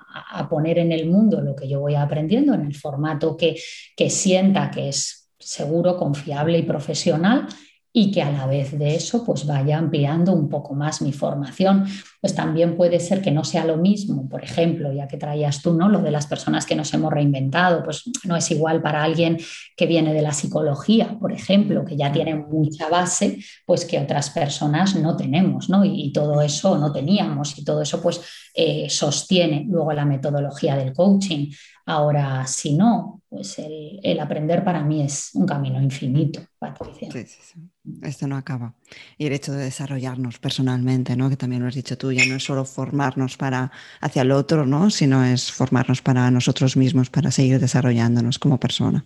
poner en el mundo lo que yo voy aprendiendo en el formato que, que sienta que es seguro, confiable y profesional y que a la vez de eso pues vaya ampliando un poco más mi formación. Pues también puede ser que no sea lo mismo, por ejemplo, ya que traías tú, ¿no? Lo de las personas que nos hemos reinventado, pues no es igual para alguien que viene de la psicología, por ejemplo, que ya tiene mucha base, pues que otras personas no tenemos, ¿no? Y, todo eso no teníamos y todo eso pues eh, sostiene luego la metodología del coaching. Ahora, si no, pues el, aprender para mí es un camino infinito, Patricia. Sí, sí,
sí. Esto no acaba. Y el hecho de desarrollarnos personalmente, ¿no? Que también lo has dicho tú, ya no es solo formarnos para hacia el otro, ¿no? Sino es formarnos para nosotros mismos, para seguir desarrollándonos como persona.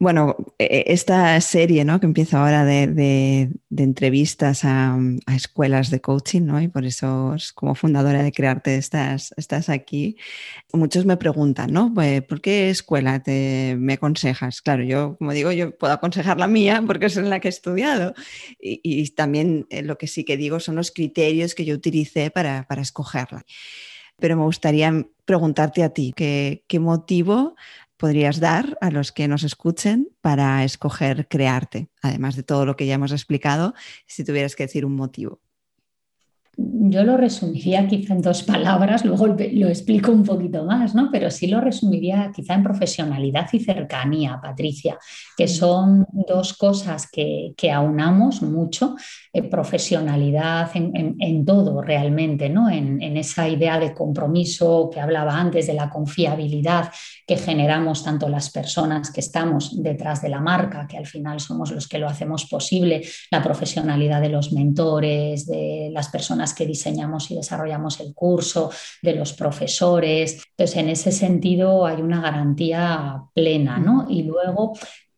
Bueno, e, e, esta serie ¿no? que empieza ahora de, entrevistas a, escuelas de coaching, ¿no? y por eso como fundadora de Crearte estás, estás aquí, muchos me preguntan, ¿no? Pues, ¿por qué escuela te, me aconsejas? Claro, yo, como digo, yo puedo aconsejar la mía porque es en la que he estudiado. Y, también eh, lo que sí que digo son los criterios que yo utilicé para, escogerla. Pero me gustaría preguntarte a ti, ¿qué, qué motivo podrías dar a los que nos escuchen para escoger crearte, además de todo lo que ya hemos explicado, si tuvieras que decir un motivo?
Yo lo resumiría quizá en dos palabras, luego lo explico un poquito más, ¿no? Pero sí lo resumiría quizá en profesionalidad y cercanía, Patricia, que son dos cosas que, aunamos mucho, eh, profesionalidad en, todo realmente, ¿no? En, en, esa idea de compromiso que hablaba antes, de la confiabilidad que generamos tanto las personas que estamos detrás de la marca, que al final somos los que lo hacemos posible, la profesionalidad de los mentores, de las personas que diseñamos y desarrollamos el curso, de los profesores. Entonces, en ese sentido hay una garantía plena, ¿no? Y luego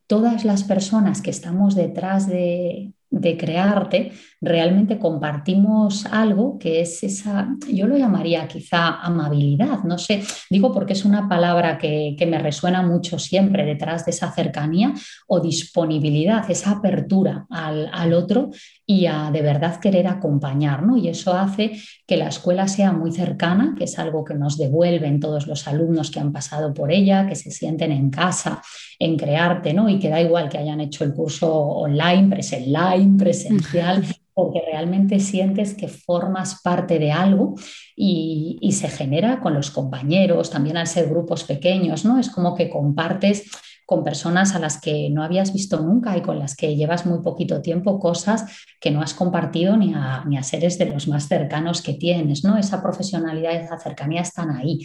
todas las personas que estamos detrás de, de crearte, realmente compartimos algo que es esa, yo lo llamaría quizá amabilidad, no sé, digo porque es una palabra que, me resuena mucho siempre detrás de esa cercanía o disponibilidad, esa apertura al, otro y a de verdad querer acompañar, ¿no? Y eso hace que la escuela sea muy cercana, que es algo que nos devuelven todos los alumnos que han pasado por ella, que se sienten en casa, en crearte, ¿no? Y que da igual que hayan hecho el curso online, presencial, presencial, porque realmente sientes que formas parte de algo y, y, se genera con los compañeros, también al ser grupos pequeños, ¿no? Es como que compartes con personas a las que no habías visto nunca y con las que llevas muy poquito tiempo cosas que no has compartido ni a, ni a seres de los más cercanos que tienes, ¿no? Esa profesionalidad, esa cercanía están ahí.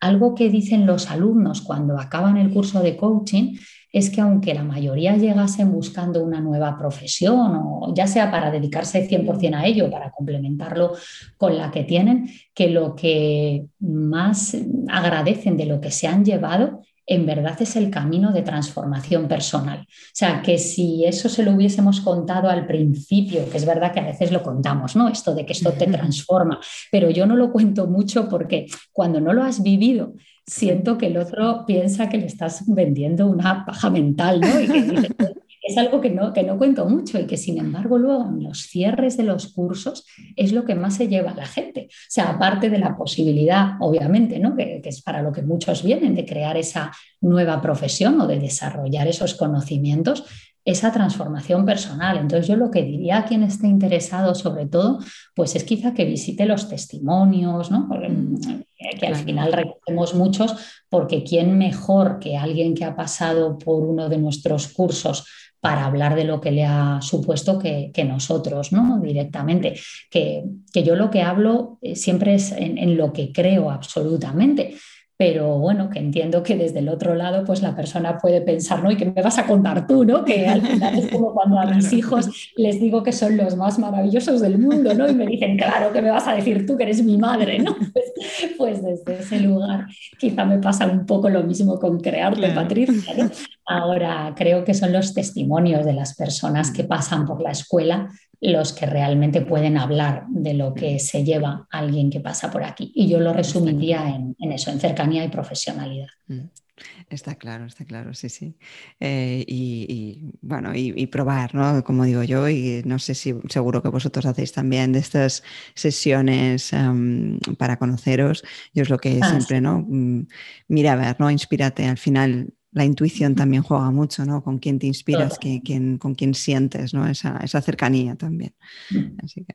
Algo que dicen los alumnos cuando acaban el curso de coaching es que aunque la mayoría llegasen buscando una nueva profesión o ya sea para dedicarse 100% a ello, para complementarlo con la que tienen, que lo que más agradecen de lo que se han llevado en verdad es el camino de transformación personal. O sea, que si eso se lo hubiésemos contado al principio, que es verdad que a veces lo contamos, ¿no? Esto de que esto te transforma, pero yo no lo cuento mucho porque cuando no lo has vivido, siento que el otro piensa que le estás vendiendo una paja mental, ¿no? Y que es algo que no, que no cuento mucho y que sin embargo luego en los cierres de los cursos es lo que más se lleva a la gente. O sea, aparte de la posibilidad, obviamente, ¿no? que, que es para lo que muchos vienen, de crear esa nueva profesión o de desarrollar esos conocimientos, esa transformación personal. Entonces yo lo que diría a quien esté interesado sobre todo, pues es quizá que visite los testimonios, ¿no? Mm, que al final recogemos muchos, porque quién mejor que alguien que ha pasado por uno de nuestros cursos para hablar de lo que le ha supuesto que, nosotros, ¿no? Directamente. Que, yo lo que hablo eh, siempre es en lo que creo absolutamente pero bueno, que entiendo que desde el otro lado, pues la persona puede pensar, ¿no? ¿Y qué me vas a contar tú, ¿no? Que al final es como cuando a mis hijos les digo que son los más maravillosos del mundo, ¿no? Y me dicen, claro, que me vas a decir tú que eres mi madre, ¿no? Pues, pues desde ese lugar quizá me pasa un poco lo mismo con crearte, Patricia, ¿no? Ahora creo que son los testimonios de las personas que pasan por la escuela los que realmente pueden hablar de lo que se lleva alguien que pasa por aquí. Y yo lo resumiría en, eso, en cercanía y profesionalidad. Mm.
Está claro, está claro, sí, sí. Eh, y, bueno, y, probar, ¿no? Como digo yo, y no sé si seguro que vosotros hacéis también de estas sesiones em, para conoceros. Yo es lo que ah, siempre, ¿no? Mm, mira a ver, ¿no? Inspírate. Al final la intuición también juega mucho, ¿no? Con quién te inspiras, con quién sientes, ¿no? Esa, cercanía también. Mm. Así que,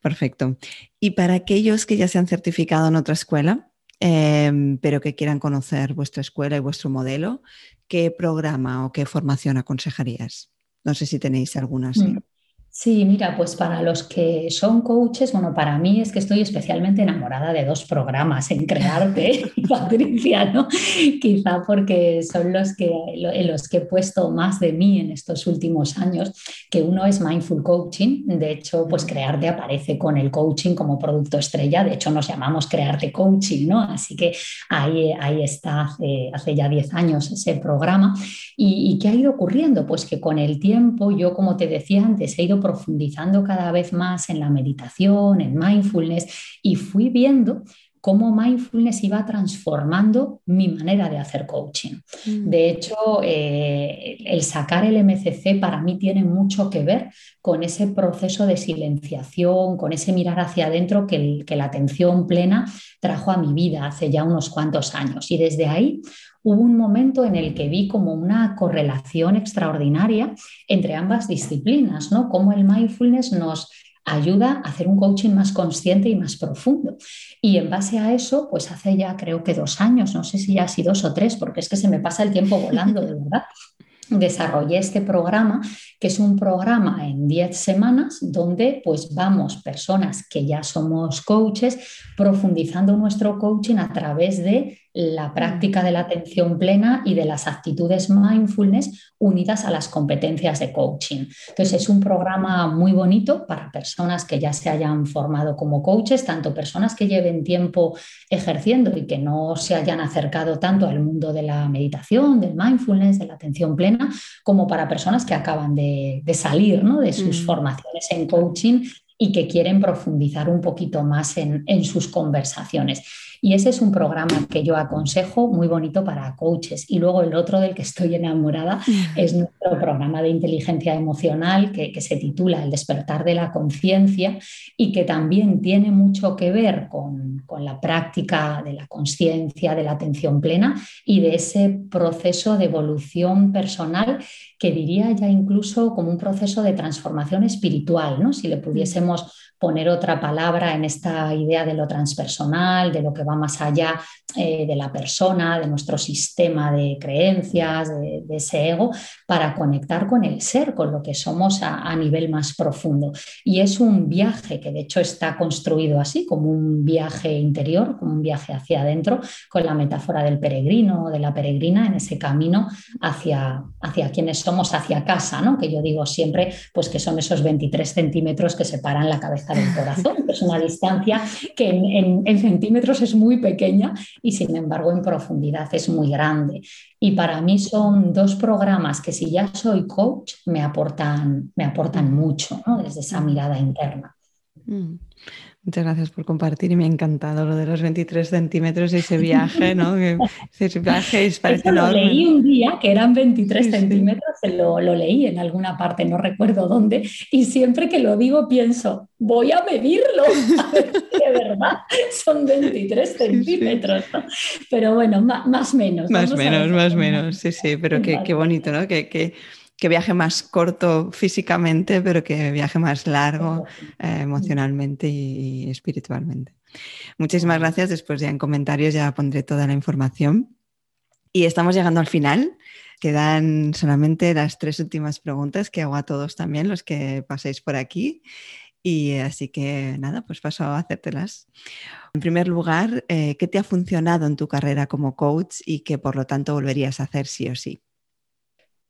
perfecto. Y para aquellos que ya se han certificado en otra escuela, em, pero que quieran conocer vuestra escuela y vuestro modelo, ¿qué programa o qué formación aconsejarías? No sé si tenéis alguna así.
Sí, mira, pues para los que son coaches, bueno, para mí es que estoy especialmente enamorada de dos programas en Crearte Patricia, ¿no? Quizá porque son los que, en los que he puesto más de mí en estos últimos años, que uno es Mindful Coaching, de hecho, pues Crearte aparece con el coaching como producto estrella, de hecho nos llamamos Crearte Coaching, ¿no? Así que ahí, ahí está hace, hace ya 10 años ese programa. ¿Y, ¿Y qué ha ido ocurriendo? Pues que con el tiempo, yo como te decía antes, he ido profundizando cada vez más en la meditación, en mindfulness, y fui viendo cómo mindfulness iba transformando mi manera de hacer coaching. Mm. De hecho, eh, el sacar el MCC para mí tiene mucho que ver con ese proceso de silenciación, con ese mirar hacia adentro que, que la atención plena trajo a mi vida hace ya unos cuantos años. Y desde ahí hubo un momento en el que vi como una correlación extraordinaria entre ambas disciplinas, ¿no? Cómo el mindfulness nos ayuda a hacer un coaching más consciente y más profundo. Y en base a eso, pues hace ya creo que dos años, no sé si ya así dos o tres, porque es que se me pasa el tiempo volando, de verdad desarrollé este programa, que es un programa en 10 semanas donde pues vamos personas que ya somos coaches profundizando nuestro coaching a través de la práctica de la atención plena y de las actitudes mindfulness unidas a las competencias de coaching. Entonces es un programa muy bonito para personas que ya se hayan formado como coaches, tanto personas que lleven tiempo ejerciendo y que no se hayan acercado tanto al mundo de la meditación, del mindfulness, de la atención plena, como para personas que acaban de, salir de sus mm. formaciones en coaching y que quieren profundizar un poquito más en, en sus conversaciones. Y ese es un programa que yo aconsejo muy bonito para coaches. Y luego el otro del que estoy enamorada es nuestro programa de inteligencia emocional que, se titula El despertar de la conciencia y que también tiene mucho que ver con, con la práctica de la conciencia, de la atención plena y de ese proceso de evolución personal que diría ya incluso como un proceso de transformación espiritual, ¿no? si le pudiésemos poner otra palabra en esta idea de lo transpersonal, de lo que va más allá eh, de la persona, de nuestro sistema de creencias, de, ese ego, para conectar con el ser, con lo que somos a, nivel más profundo. Y es un viaje que de hecho está construido así, como un viaje interior, como un viaje hacia adentro, con la metáfora del peregrino o de la peregrina en ese camino hacia, hacia quienes somos, hacia casa, ¿no? que yo digo siempre, pues que son esos 23 centímetros que separan la cabeza del corazón, es una distancia que en, centímetros es muy pequeña y sin embargo en profundidad es muy grande. Y para mí son dos programas que si ya soy coach me aportan, me aportan mucho desde esa mirada interna.
Mm. Muchas gracias por compartir y me ha encantado lo de los 23 centímetros y ese viaje, ¿no? ese viaje
es parece Lo leí un día que eran 23 centímetros, Lo, lo, leí en alguna parte, no recuerdo dónde, y siempre que lo digo pienso, voy a medirlo, a ver si de verdad son 23 centímetros. Pero bueno, más o menos.
Más o menos, más o menos, sí, sí, pero qué, qué bonito, ¿no? Que, que que viaje más corto físicamente, pero que viaje más largo eh, emocionalmente y, espiritualmente. Muchísimas gracias. Después ya en comentarios ya pondré toda la información. Y estamos llegando al final. Quedan solamente las tres últimas preguntas que hago a todos también, los que paséis por aquí. Y así que nada, pues paso a hacértelas. En primer lugar, eh, ¿qué te ha funcionado en tu carrera como coach y que por lo tanto volverías a hacer sí o sí?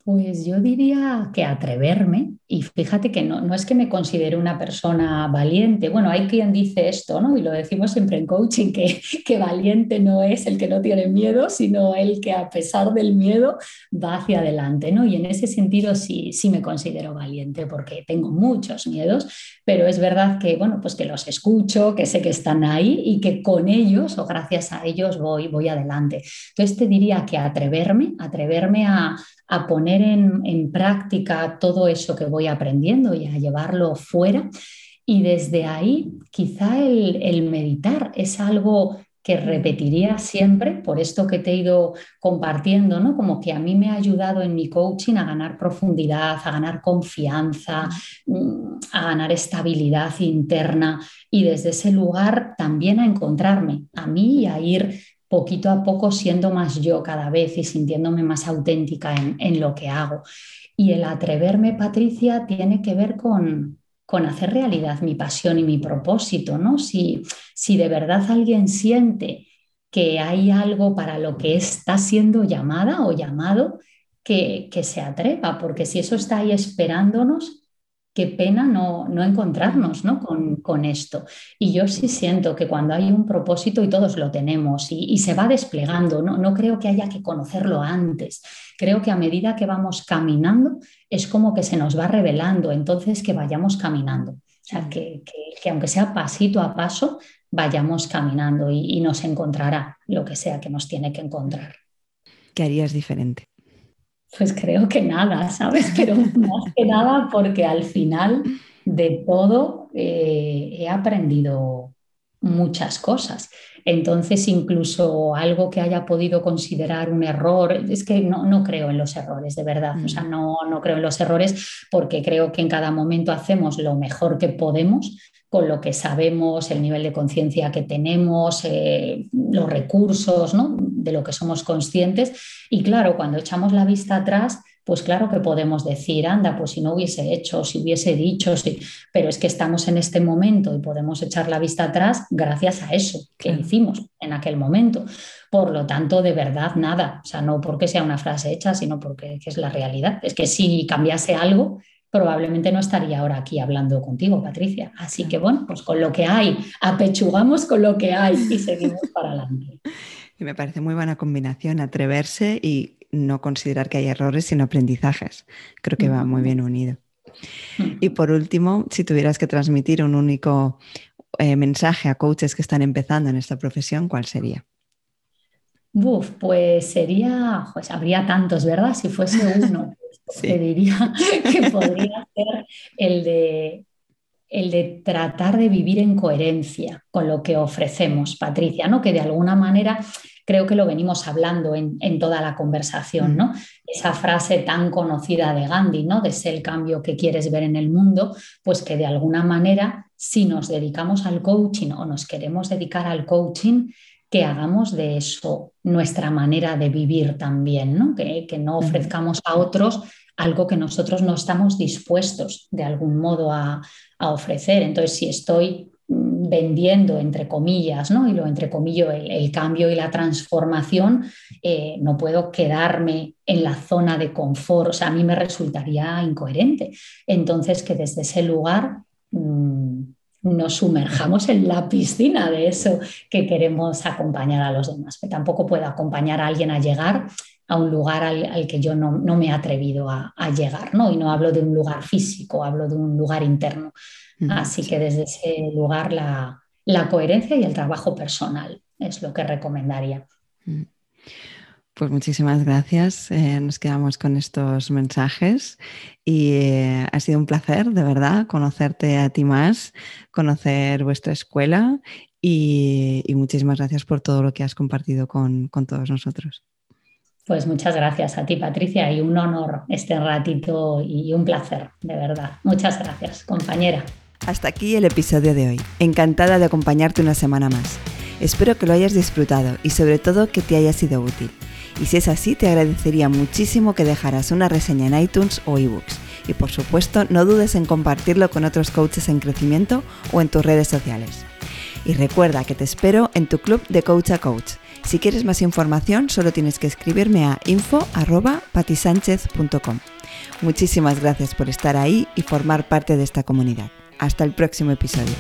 Pues yo diría que atreverme, y fíjate que no, no es que me considere una persona valiente, bueno, hay quien dice esto, ¿no? Y lo decimos siempre en coaching, que, que valiente no es el que no tiene miedo, sino el que a pesar del miedo va hacia adelante, ¿no? Y en ese sentido sí, sí me considero valiente porque tengo muchos miedos, pero es verdad que, bueno, pues que los escucho, que sé que están ahí y que con ellos o gracias a ellos voy, voy adelante. Entonces te diría que atreverme, atreverme a a poner en, práctica todo eso que voy aprendiendo y a llevarlo fuera. Y desde ahí, quizá el, meditar es algo que repetiría siempre, por esto que te he ido compartiendo, ¿no? Como que a mí me ha ayudado en mi coaching a ganar profundidad, a ganar confianza, mm, a ganar estabilidad interna y desde ese lugar también a encontrarme a mí y a ir poquito a poco siendo más yo cada vez y sintiéndome más auténtica en, lo que hago. Y el atreverme, Patricia, tiene que ver con, con hacer realidad mi pasión y mi propósito, ¿no? Si, si de verdad alguien siente que hay algo para lo que está siendo llamada o llamado, que, que se atreva, porque si eso está ahí esperándonos, qué pena no, no encontrarnos ¿no? Con, con, esto. Y yo sí siento que cuando hay un propósito y todos lo tenemos y, se va desplegando, ¿no? no creo que haya que conocerlo antes. Creo que a medida que vamos caminando es como que se nos va revelando, entonces que vayamos caminando. O sea, que, que, aunque sea pasito a paso, vayamos caminando y, y nos encontrará lo que sea que nos tiene que encontrar.
¿Qué harías diferente?
Pues creo que nada, ¿sabes? Pero más que nada porque al final de todo eh, he aprendido muchas cosas. Entonces, incluso algo que haya podido considerar un error, es que no, no creo en los errores, de verdad. O sea, mm. no, no creo en los errores porque creo que en cada momento hacemos lo mejor que podemos con lo que sabemos, el nivel de conciencia que tenemos, eh, los recursos, ¿no? De lo que somos conscientes. Y claro, cuando echamos la vista atrás, pues claro que podemos decir, anda, pues si no hubiese hecho, si hubiese dicho, sí, pero es que estamos en este momento y podemos echar la vista atrás gracias a eso que hicimos en aquel momento. Por lo tanto, de verdad, nada, o sea, no porque sea una frase hecha, sino porque es la realidad. Es que si cambiase algo, probablemente no estaría ahora aquí hablando contigo, Patricia. Así que bueno, pues con lo que hay, apechugamos con lo que hay y seguimos para adelante.
Y me parece muy buena combinación, atreverse y no considerar que hay errores, sino aprendizajes. Creo que va muy bien unido. Y por último, si tuvieras que transmitir un único eh, mensaje a coaches que están empezando en esta profesión, ¿cuál sería?
Uf, pues sería, pues habría tantos, ¿verdad? Si fuese uno, te diría que podría ser el de el de tratar de vivir en coherencia con lo que ofrecemos, Patricia, ¿no? Que de alguna manera creo que lo venimos hablando en, toda la conversación, ¿no? Esa frase tan conocida de Gandhi, ¿no? De ser el cambio que quieres ver en el mundo, pues que de alguna manera, si nos dedicamos al coaching o nos queremos dedicar al coaching, que hagamos de eso nuestra manera de vivir también, ¿no? Que, que no ofrezcamos a otros algo que nosotros no estamos dispuestos de algún modo a, ofrecer. Entonces, si estoy mm, vendiendo, entre comillas, ¿no? y lo entre comillas, el, cambio y la transformación, eh, no puedo quedarme en la zona de confort, o sea, a mí me resultaría incoherente. Entonces, que desde ese lugar mm, nos sumerjamos en la piscina de eso que queremos acompañar a los demás. Que tampoco puedo acompañar a alguien a llegar a un lugar al, que yo no, me he atrevido a, llegar, ¿no? Y no hablo de un lugar físico, hablo de un lugar interno. Así que desde ese lugar la, coherencia y el trabajo personal es lo que recomendaría.
Pues muchísimas gracias. Eh, nos quedamos con estos mensajes y eh, ha sido un placer, de verdad, conocerte a ti más, conocer vuestra escuela y, muchísimas gracias por todo lo que has compartido con todos nosotros.
Pues muchas gracias a ti, Patricia, y un honor este ratito y un placer, de verdad. Muchas gracias, compañera.
Hasta aquí el episodio de hoy. Encantada de acompañarte una semana más. Espero que lo hayas disfrutado y sobre todo que te haya sido útil. Y si es así, te agradecería muchísimo que dejaras una reseña en iTunes o ebooks. Y por supuesto, no dudes en compartirlo con otros coaches en crecimiento o en tus redes sociales. Y recuerda que te espero en tu club de Coach a Coach si quieres más información, solo tienes que escribirme a info.patisánchez.com. Muchísimas gracias por estar ahí y formar parte de esta comunidad. Hasta el próximo episodio.